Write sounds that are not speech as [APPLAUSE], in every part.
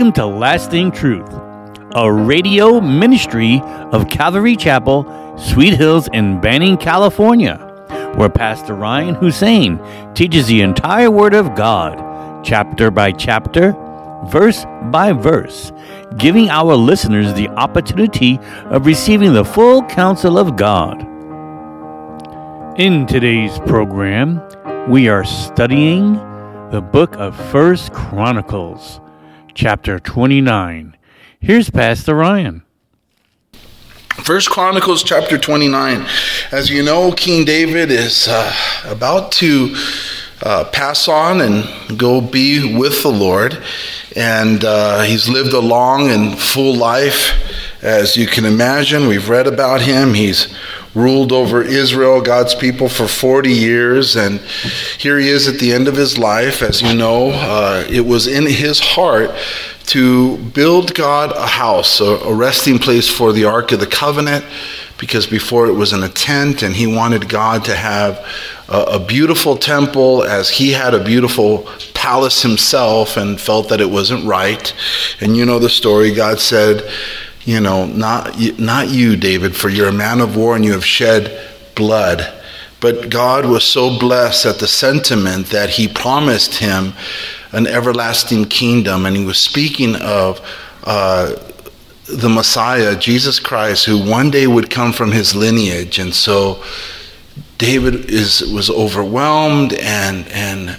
Welcome to Lasting Truth, a radio ministry of Calvary Chapel, Sweet Hills in Banning, California, where Pastor Ryan Hussein teaches the entire Word of God, chapter by chapter, verse by verse, giving our listeners the opportunity of receiving the full counsel of God. In today's program, we are studying the book of First Chronicles chapter 29. Here's Pastor Ryan. First Chronicles chapter 29. As you know, King David is uh, about to uh, pass on and go be with the Lord. And uh, he's lived a long and full life. As you can imagine, we've read about him. He's ruled over Israel, God's people, for 40 years. And here he is at the end of his life. As you know, uh, it was in his heart to build God a house, a, a resting place for the Ark of the Covenant, because before it was in a tent, and he wanted God to have a, a beautiful temple as he had a beautiful palace himself and felt that it wasn't right. And you know the story. God said, you know, not, not you, David, for you're a man of war and you have shed blood. But God was so blessed at the sentiment that he promised him an everlasting kingdom. And he was speaking of uh, the Messiah, Jesus Christ, who one day would come from his lineage. And so David is, was overwhelmed and, and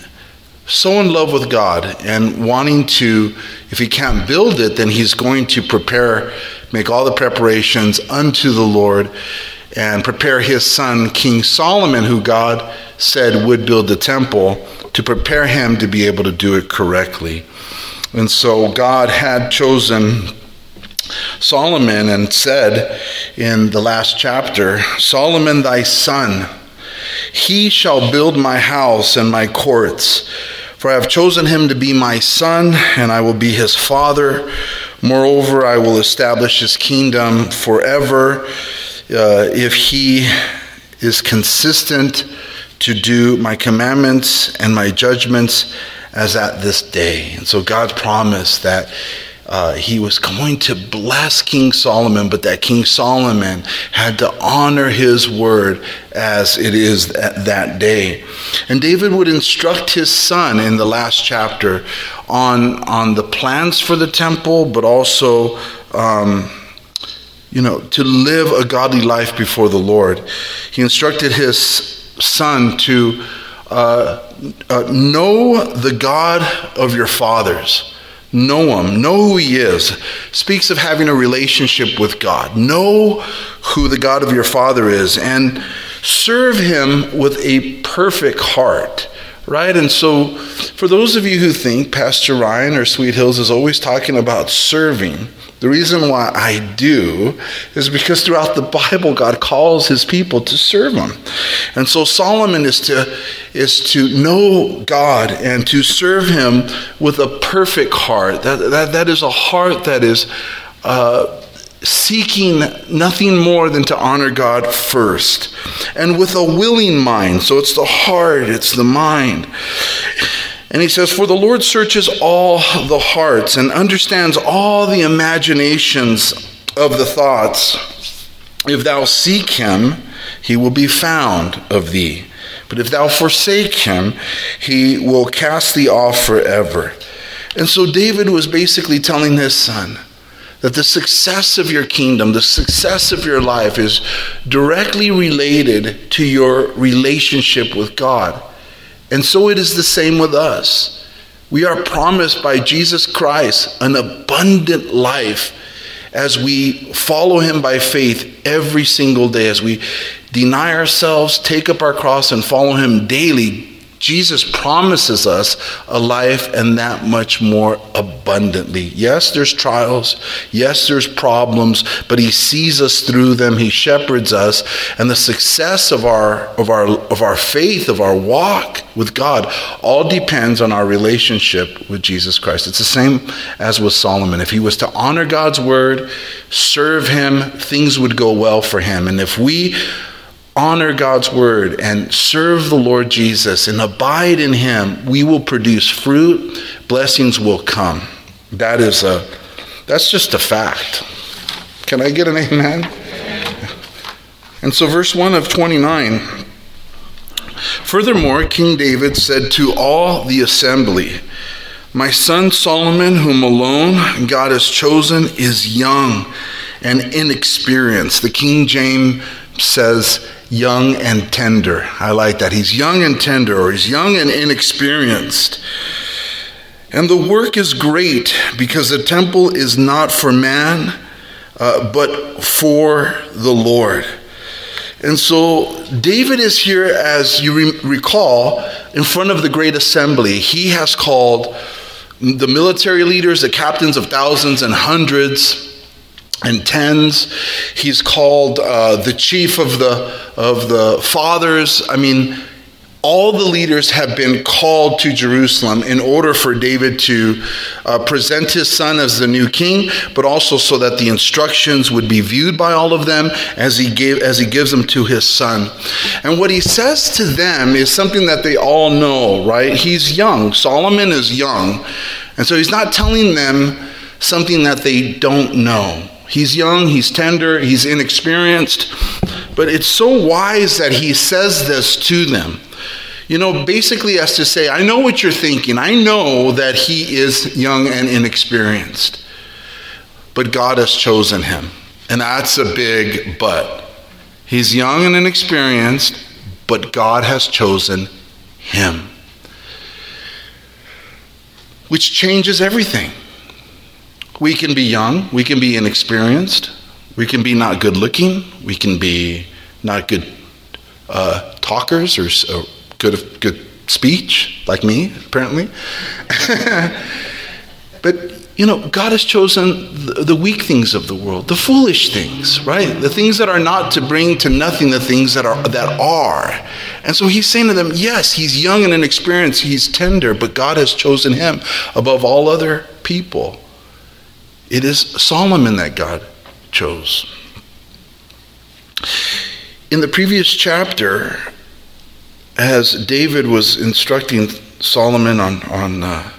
so in love with God and wanting to, if he can't build it, then he's going to prepare, make all the preparations unto the Lord and prepare his son, King Solomon, who God said would build the temple, to prepare him to be able to do it correctly. And so God had chosen Solomon and said in the last chapter, Solomon thy son, he shall build my house and my courts. For I have chosen him to be my son, and I will be his father. Moreover, I will establish his kingdom forever uh, if he is consistent to do my commandments and my judgments as at this day. And so God promised that uh, he was going to bless King Solomon, but that King Solomon had to honor his word as it is that, that day. And David would instruct his son in the last chapter on, on the plans for the temple, but also. Um, you know, to live a godly life before the Lord. He instructed his son to uh, uh, know the God of your fathers. Know him. Know who he is. Speaks of having a relationship with God. Know who the God of your father is and serve him with a perfect heart. Right? And so, for those of you who think Pastor Ryan or Sweet Hills is always talking about serving, the reason why I do is because throughout the Bible, God calls his people to serve him. And so Solomon is to, is to know God and to serve him with a perfect heart. That, that, that is a heart that is uh, seeking nothing more than to honor God first. And with a willing mind. So it's the heart, it's the mind. And he says, For the Lord searches all the hearts and understands all the imaginations of the thoughts. If thou seek him, he will be found of thee. But if thou forsake him, he will cast thee off forever. And so David was basically telling his son that the success of your kingdom, the success of your life is directly related to your relationship with God. And so it is the same with us. We are promised by Jesus Christ an abundant life as we follow him by faith every single day, as we deny ourselves, take up our cross, and follow him daily Jesus promises us a life and that much more abundantly. Yes, there's trials. Yes, there's problems, but he sees us through them. He shepherds us, and the success of our of our of our faith, of our walk with God, all depends on our relationship with Jesus Christ. It's the same as with Solomon. If he was to honor God's word, serve him, things would go well for him. And if we honor God's word and serve the Lord Jesus and abide in him, we will produce fruit, blessings will come. That is a, that's just a fact. Can I get an amen? And so, verse 1 of 29 Furthermore, King David said to all the assembly, My son Solomon, whom alone God has chosen, is young and inexperienced. The King James says, young and tender. I like that. He's young and tender, or he's young and inexperienced. And the work is great because the temple is not for man, uh, but for the Lord. And so David is here, as you re- recall, in front of the great assembly. He has called the military leaders, the captains of thousands and hundreds and tens. He's called uh, the chief of the of the fathers. I mean, all the leaders have been called to Jerusalem in order for David to uh, present his son as the new king, but also so that the instructions would be viewed by all of them as he gave as he gives them to his son. And what he says to them is something that they all know, right? He's young. Solomon is young, and so he's not telling them something that they don't know. He's young, he's tender, he's inexperienced, but it's so wise that he says this to them. You know, basically, as to say, I know what you're thinking. I know that he is young and inexperienced, but God has chosen him. And that's a big but. He's young and inexperienced, but God has chosen him. Which changes everything. We can be young, we can be inexperienced, we can be not good looking, we can be not good uh, talkers or, or good good speech, like me, apparently. [LAUGHS] but you know, God has chosen the, the, weak things of the world, the foolish things, right? The things that are not to bring to nothing the things that are that are. And so he's saying to them, yes, he's young and inexperienced, he's tender, but God has chosen him above all other people. It is Solomon that God chose. In the previous chapter, as David was instructing Solomon on, on, uh,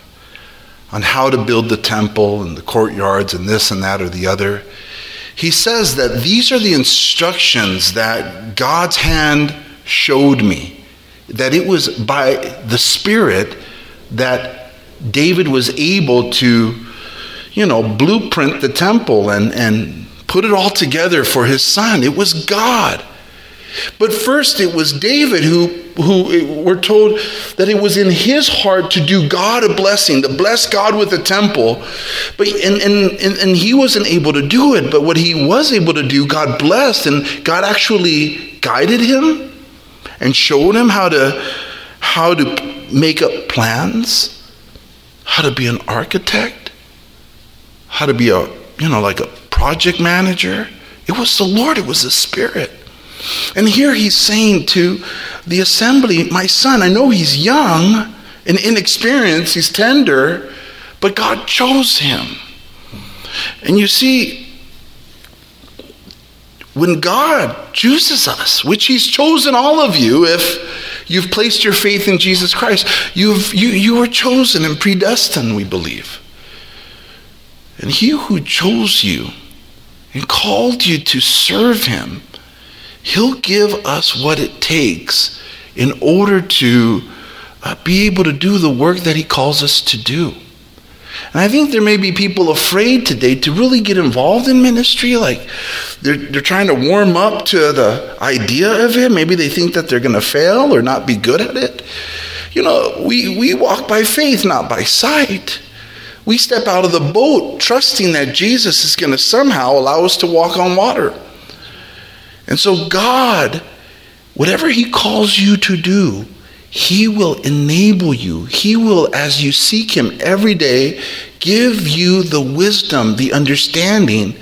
on how to build the temple and the courtyards and this and that or the other, he says that these are the instructions that God's hand showed me. That it was by the Spirit that David was able to you know, blueprint the temple and, and put it all together for his son. It was God. But first, it was David who, who we're told that it was in his heart to do God a blessing, to bless God with a temple. But and, and, and, and he wasn't able to do it. But what he was able to do, God blessed, and God actually guided him and showed him how to how to make up plans, how to be an architect how to be a, you know, like a project manager. It was the Lord, it was the Spirit. And here he's saying to the assembly, My son, I know he's young and inexperienced, he's tender, but God chose him. And you see, when God chooses us, which he's chosen all of you if you've placed your faith in Jesus Christ, you've, you, you were chosen and predestined, we believe. And he who chose you and called you to serve him, he'll give us what it takes in order to uh, be able to do the work that he calls us to do. And I think there may be people afraid today to really get involved in ministry. Like they're, they're trying to warm up to the idea of it. Maybe they think that they're going to fail or not be good at it. You know, we, we walk by faith, not by sight. We step out of the boat trusting that Jesus is going to somehow allow us to walk on water. And so, God, whatever He calls you to do, He will enable you. He will, as you seek Him every day, give you the wisdom, the understanding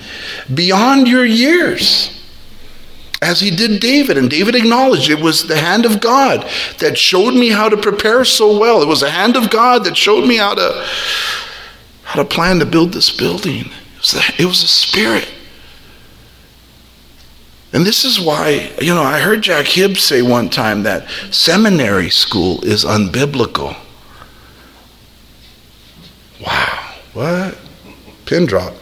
beyond your years. As he did David, and David acknowledged it was the hand of God that showed me how to prepare so well. It was the hand of God that showed me how to had a plan to build this building. It was, the, it was a spirit. And this is why, you know, I heard Jack Hibbs say one time that seminary school is unbiblical. Wow. What? Pin drop.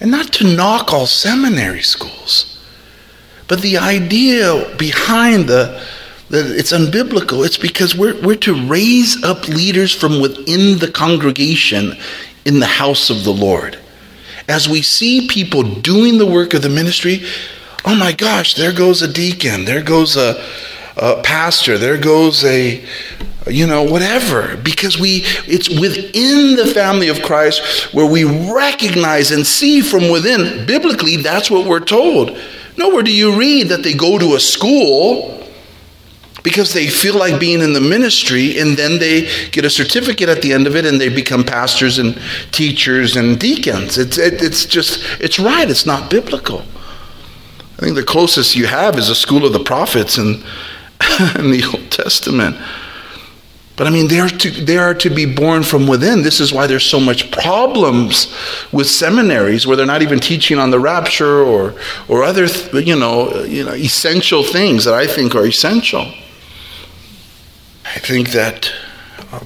And not to knock all seminary schools, but the idea behind the that it's unbiblical, it's because we're, we're to raise up leaders from within the congregation in the house of the Lord. As we see people doing the work of the ministry, oh my gosh, there goes a deacon, there goes a, a pastor, there goes a, you know, whatever, because we it's within the family of Christ where we recognize and see from within. Biblically, that's what we're told. Nowhere do you read that they go to a school because they feel like being in the ministry and then they get a certificate at the end of it and they become pastors and teachers and deacons. It's, it, it's just, it's right, it's not biblical. I think the closest you have is a school of the prophets in, [LAUGHS] in the Old Testament. But I mean, they are, to, they are to be born from within. This is why there's so much problems with seminaries where they're not even teaching on the rapture or, or other, you know, you know, essential things that I think are essential. I think that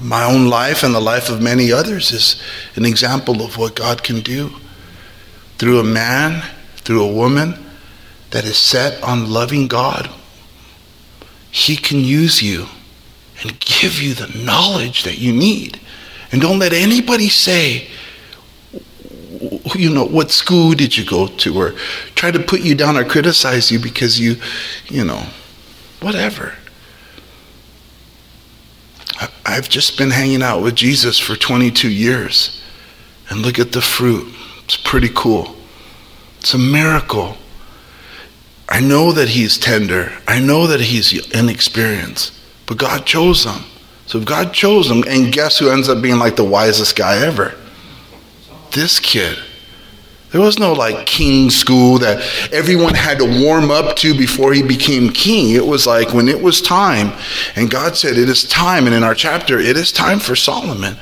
my own life and the life of many others is an example of what God can do through a man, through a woman that is set on loving God. He can use you and give you the knowledge that you need. And don't let anybody say, you know, what school did you go to? Or try to put you down or criticize you because you, you know, whatever. I've just been hanging out with Jesus for 22 years. And look at the fruit. It's pretty cool. It's a miracle. I know that he's tender. I know that he's inexperienced. But God chose him. So if God chose him, and guess who ends up being like the wisest guy ever? This kid. There was no like king school that everyone had to warm up to before he became king. It was like when it was time, and God said, It is time. And in our chapter, it is time for Solomon.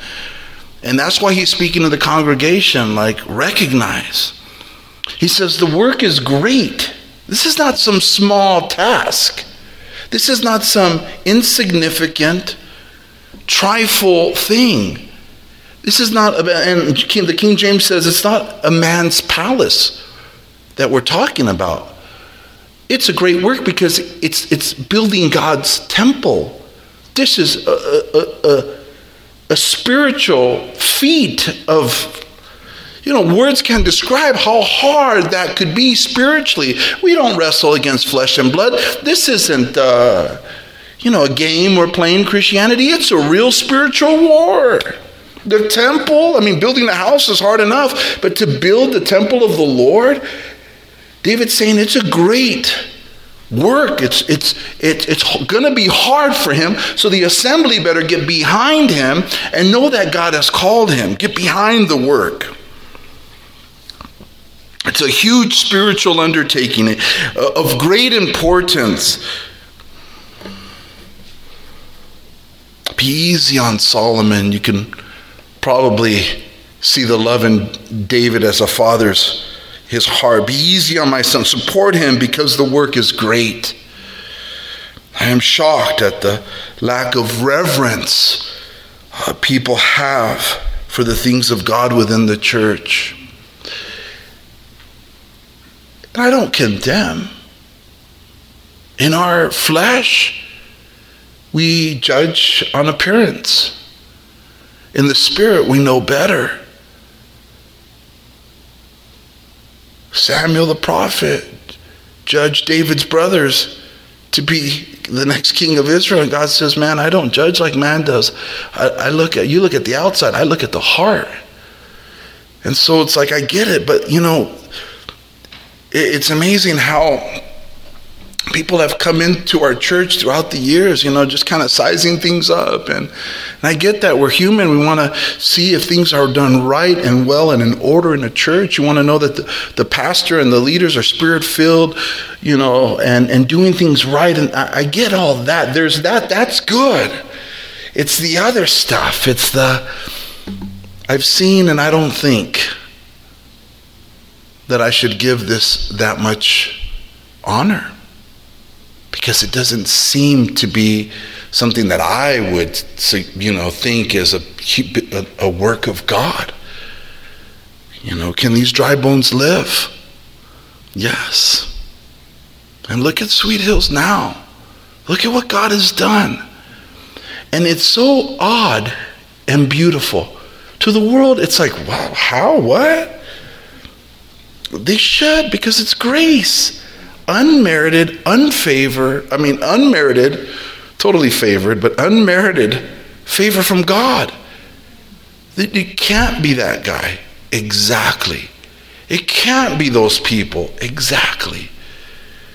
And that's why he's speaking to the congregation like, recognize. He says, The work is great. This is not some small task. This is not some insignificant, trifle thing. This is not about, and the King James says it's not a man's palace that we're talking about. It's a great work because it's, it's building God's temple. This is a, a, a, a spiritual feat of you know, words can describe how hard that could be spiritually. We don't wrestle against flesh and blood. This isn't, uh, you know, a game we're playing Christianity. It's a real spiritual war. The temple, I mean, building the house is hard enough, but to build the temple of the Lord, David's saying it's a great work. It's, it's, it, it's going to be hard for him. So the assembly better get behind him and know that God has called him. Get behind the work. It's a huge spiritual undertaking uh, of great importance. Be easy on Solomon. You can probably see the love in David as a father's his heart. Be easy on my son. Support him because the work is great. I am shocked at the lack of reverence uh, people have for the things of God within the church. And I don't condemn. In our flesh, we judge on appearance. In the spirit, we know better. Samuel the prophet judged David's brothers to be the next king of Israel. And God says, Man, I don't judge like man does. I, I look at you look at the outside, I look at the heart. And so it's like I get it, but you know, it's amazing how people have come into our church throughout the years, you know, just kind of sizing things up. And, and I get that. We're human. We want to see if things are done right and well and in order in a church. You want to know that the, the pastor and the leaders are spirit filled, you know, and, and doing things right. And I, I get all that. There's that. That's good. It's the other stuff. It's the, I've seen and I don't think that I should give this that much honor because it doesn't seem to be something that I would, you know, think is a, a work of God. You know, can these dry bones live? Yes. And look at Sweet Hills now. Look at what God has done. And it's so odd and beautiful. To the world, it's like, wow, how? What? They should because it's grace. Unmerited, unfavor, I mean, unmerited, totally favored, but unmerited favor from God. You can't be that guy. Exactly. It can't be those people. Exactly.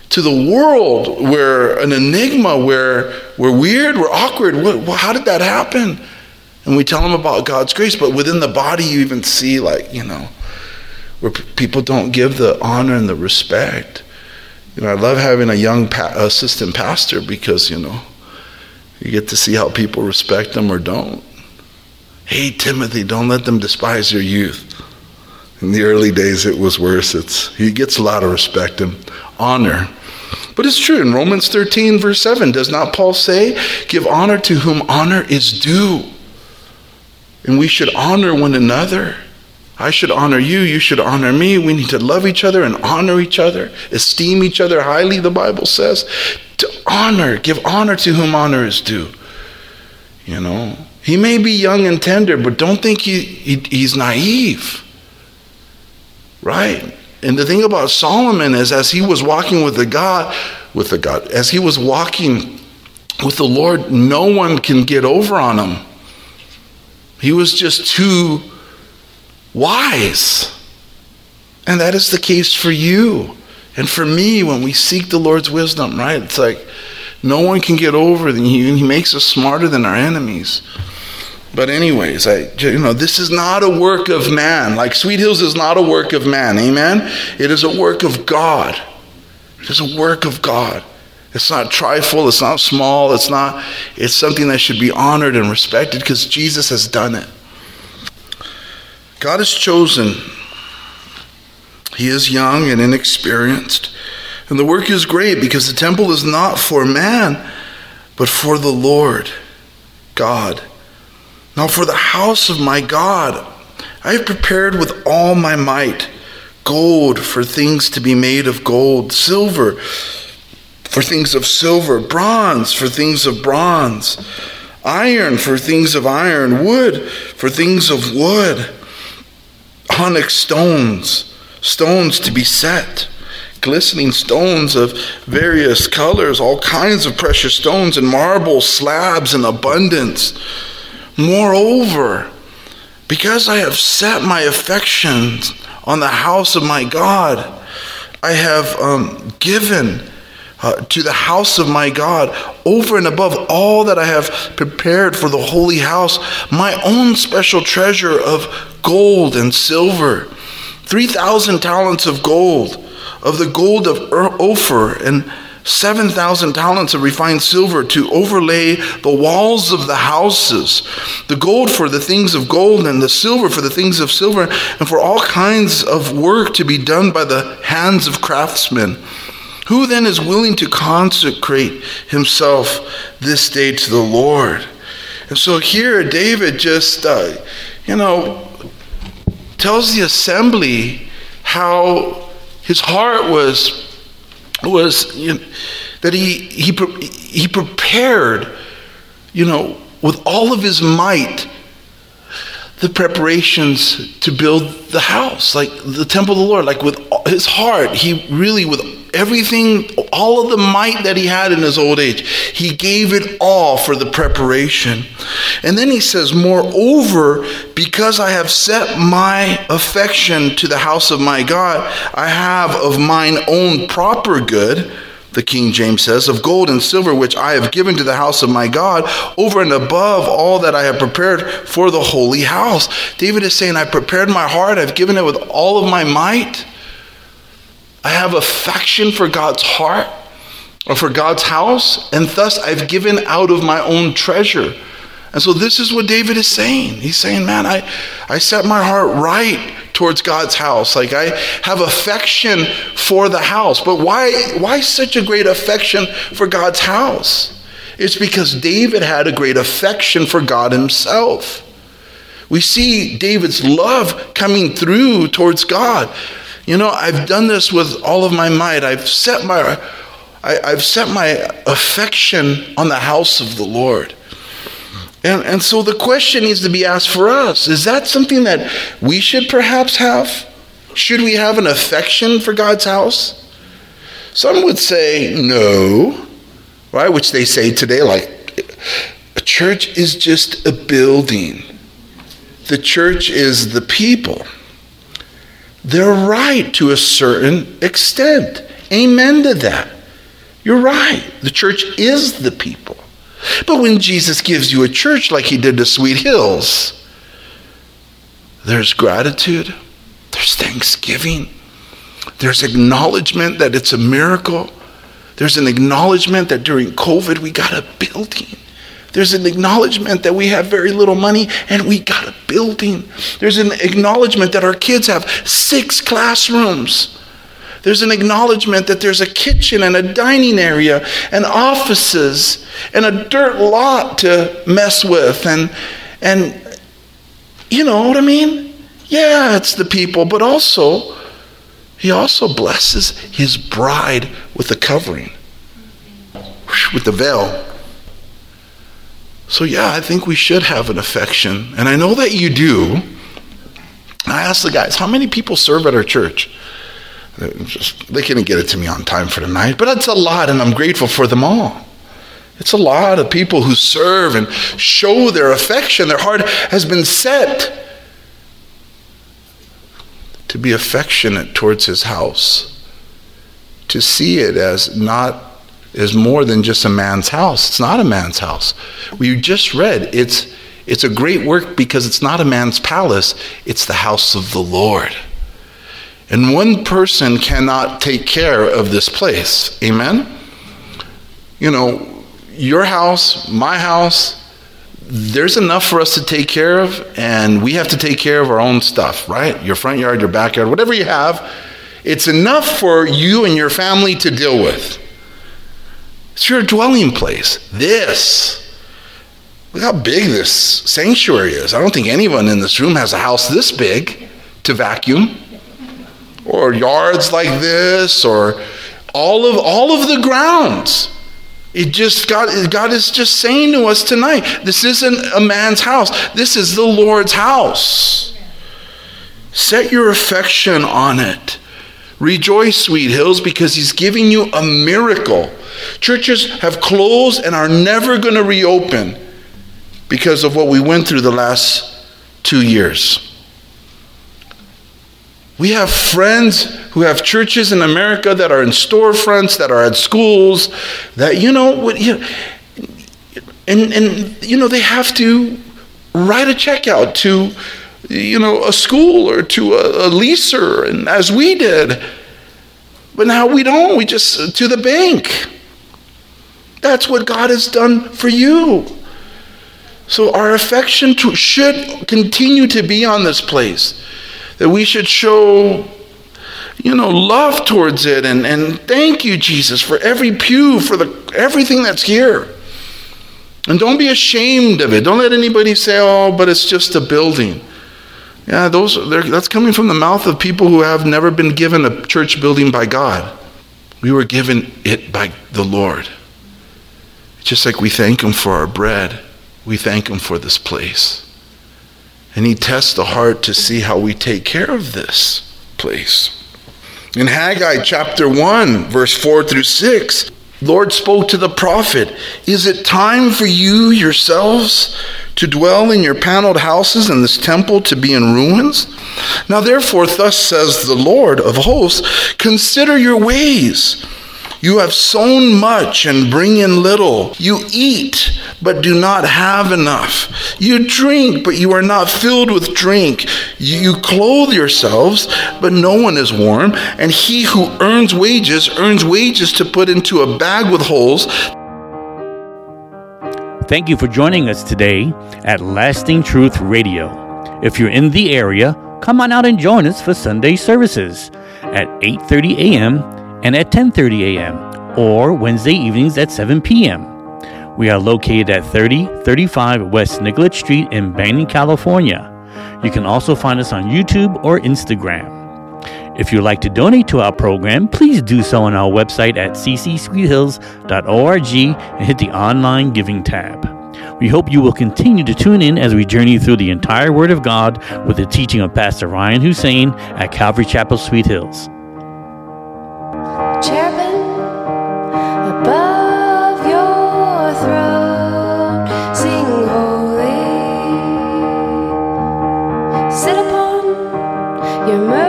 To the world, we're an enigma, where we're weird, we're awkward. What, how did that happen? And we tell them about God's grace, but within the body, you even see, like, you know, where people don't give the honor and the respect. You know, I love having a young pa- assistant pastor because, you know, you get to see how people respect them or don't. Hey, Timothy, don't let them despise your youth. In the early days, it was worse. It's, he gets a lot of respect and honor. But it's true. In Romans 13, verse 7, does not Paul say, Give honor to whom honor is due? And we should honor one another. I should honor you, you should honor me. We need to love each other and honor each other, esteem each other highly, the Bible says. To honor, give honor to whom honor is due. You know, he may be young and tender, but don't think he, he he's naive. Right? And the thing about Solomon is as he was walking with the God, with the God, as he was walking with the Lord, no one can get over on him. He was just too wise. And that is the case for you and for me when we seek the Lord's wisdom, right? It's like no one can get over it. He, he makes us smarter than our enemies. But anyways, I you know this is not a work of man. Like Sweet Hills is not a work of man. Amen. It is a work of God. It is a work of God. It's not trifle, it's not small, it's not it's something that should be honored and respected because Jesus has done it. God has chosen. He is young and inexperienced. And the work is great because the temple is not for man, but for the Lord God. Now, for the house of my God, I have prepared with all my might gold for things to be made of gold, silver for things of silver, bronze for things of bronze, iron for things of iron, wood for things of wood onyx stones, stones to be set, glistening stones of various colors, all kinds of precious stones, and marble slabs in abundance. Moreover, because I have set my affections on the house of my God, I have um, given uh, to the house of my God over and above all that I have prepared for the holy house, my own special treasure of gold and silver, 3,000 talents of gold, of the gold of Ophir, and 7,000 talents of refined silver to overlay the walls of the houses, the gold for the things of gold, and the silver for the things of silver, and for all kinds of work to be done by the hands of craftsmen. Who then is willing to consecrate himself this day to the Lord? And so here, David just, uh, you know, tells the assembly how his heart was was you know, that he he he prepared you know with all of his might the preparations to build the house like the temple of the lord like with his heart he really with everything, all of the might that he had in his old age, he gave it all for the preparation. And then he says, Moreover, because I have set my affection to the house of my God, I have of mine own proper good the King James says, of gold and silver which I have given to the house of my God, over and above all that I have prepared for the holy house. David is saying, I prepared my heart, I've given it with all of my might. I have affection for God's heart or for God's house, and thus I've given out of my own treasure. And so this is what David is saying. He's saying, Man, I, I set my heart right towards God's house. Like I have affection for the house. But why why such a great affection for God's house? It's because David had a great affection for God himself. We see David's love coming through towards God. You know, I've done this with all of my might. I've set my I, have set my affection on the house of the Lord. And, and so the question needs to be asked for us is that something that we should perhaps have? Should we have an affection for God's house? Some would say no, right? Which they say today, like a church is just a building, the church is the people. They're right to a certain extent. Amen to that. You're right. The church is the people. But when Jesus gives you a church like he did to Sweet Hills, there's gratitude, there's thanksgiving, there's acknowledgement that it's a miracle, there's an acknowledgement that during COVID we got a building. There's an acknowledgement that we have very little money and we got a building. There's an acknowledgement that our kids have six classrooms. There's an acknowledgement that there's a kitchen and a dining area and offices and a dirt lot to mess with and and you know what I mean? Yeah, it's the people, but also he also blesses his bride with the covering, with the veil. So, yeah, I think we should have an affection. And I know that you do. I asked the guys, how many people serve at our church? Just, they couldn't get it to me on time for tonight, but it's a lot, and I'm grateful for them all. It's a lot of people who serve and show their affection. Their heart has been set to be affectionate towards his house, to see it as not as more than just a man's house. It's not a man's house. We just read it's it's a great work because it's not a man's palace, it's the house of the Lord. And one person cannot take care of this place. Amen? You know, your house, my house, there's enough for us to take care of, and we have to take care of our own stuff, right? Your front yard, your backyard, whatever you have, it's enough for you and your family to deal with. It's your dwelling place. This. Look how big this sanctuary is. I don't think anyone in this room has a house this big to vacuum or yards like this or all of all of the grounds it just God, God is just saying to us tonight this isn't a man's house this is the lord's house set your affection on it rejoice sweet hills because he's giving you a miracle churches have closed and are never going to reopen because of what we went through the last two years we have friends who have churches in America that are in storefronts, that are at schools, that, you know, and, and you know, they have to write a check out to, you know, a school or to a, a leaser, and as we did. But now we don't, we just, to the bank. That's what God has done for you. So our affection to, should continue to be on this place that we should show you know love towards it and, and thank you jesus for every pew for the everything that's here. And don't be ashamed of it. Don't let anybody say oh but it's just a building. Yeah those that's coming from the mouth of people who have never been given a church building by god. We were given it by the lord just like we thank him for our bread we thank him for this place and he tests the heart to see how we take care of this place. In Haggai [LAUGHS] chapter 1, verse 4 through 6, Lord spoke to the prophet, Is it time for you yourselves to dwell in your paneled houses and this temple to be in ruins? Now therefore, thus says the Lord of hosts, Consider your ways you have sown much and bring in little. You eat, but do not have enough. You drink, but you are not filled with drink. You clothe yourselves, but no one is warm. And he who earns wages earns wages to put into a bag with holes. Thank you for joining us today at Lasting Truth Radio. If you're in the area, come on out and join us for Sunday services at 8:30 a.m. and at 10:30 a.m. or Wednesday evenings at 7 p.m. We are located at 3035 West Nicollet Street in Banning, California. You can also find us on YouTube or Instagram. If you'd like to donate to our program, please do so on our website at ccsweethills.org and hit the online giving tab. We hope you will continue to tune in as we journey through the entire Word of God with the teaching of Pastor Ryan Hussein at Calvary Chapel, Sweet Hills. Your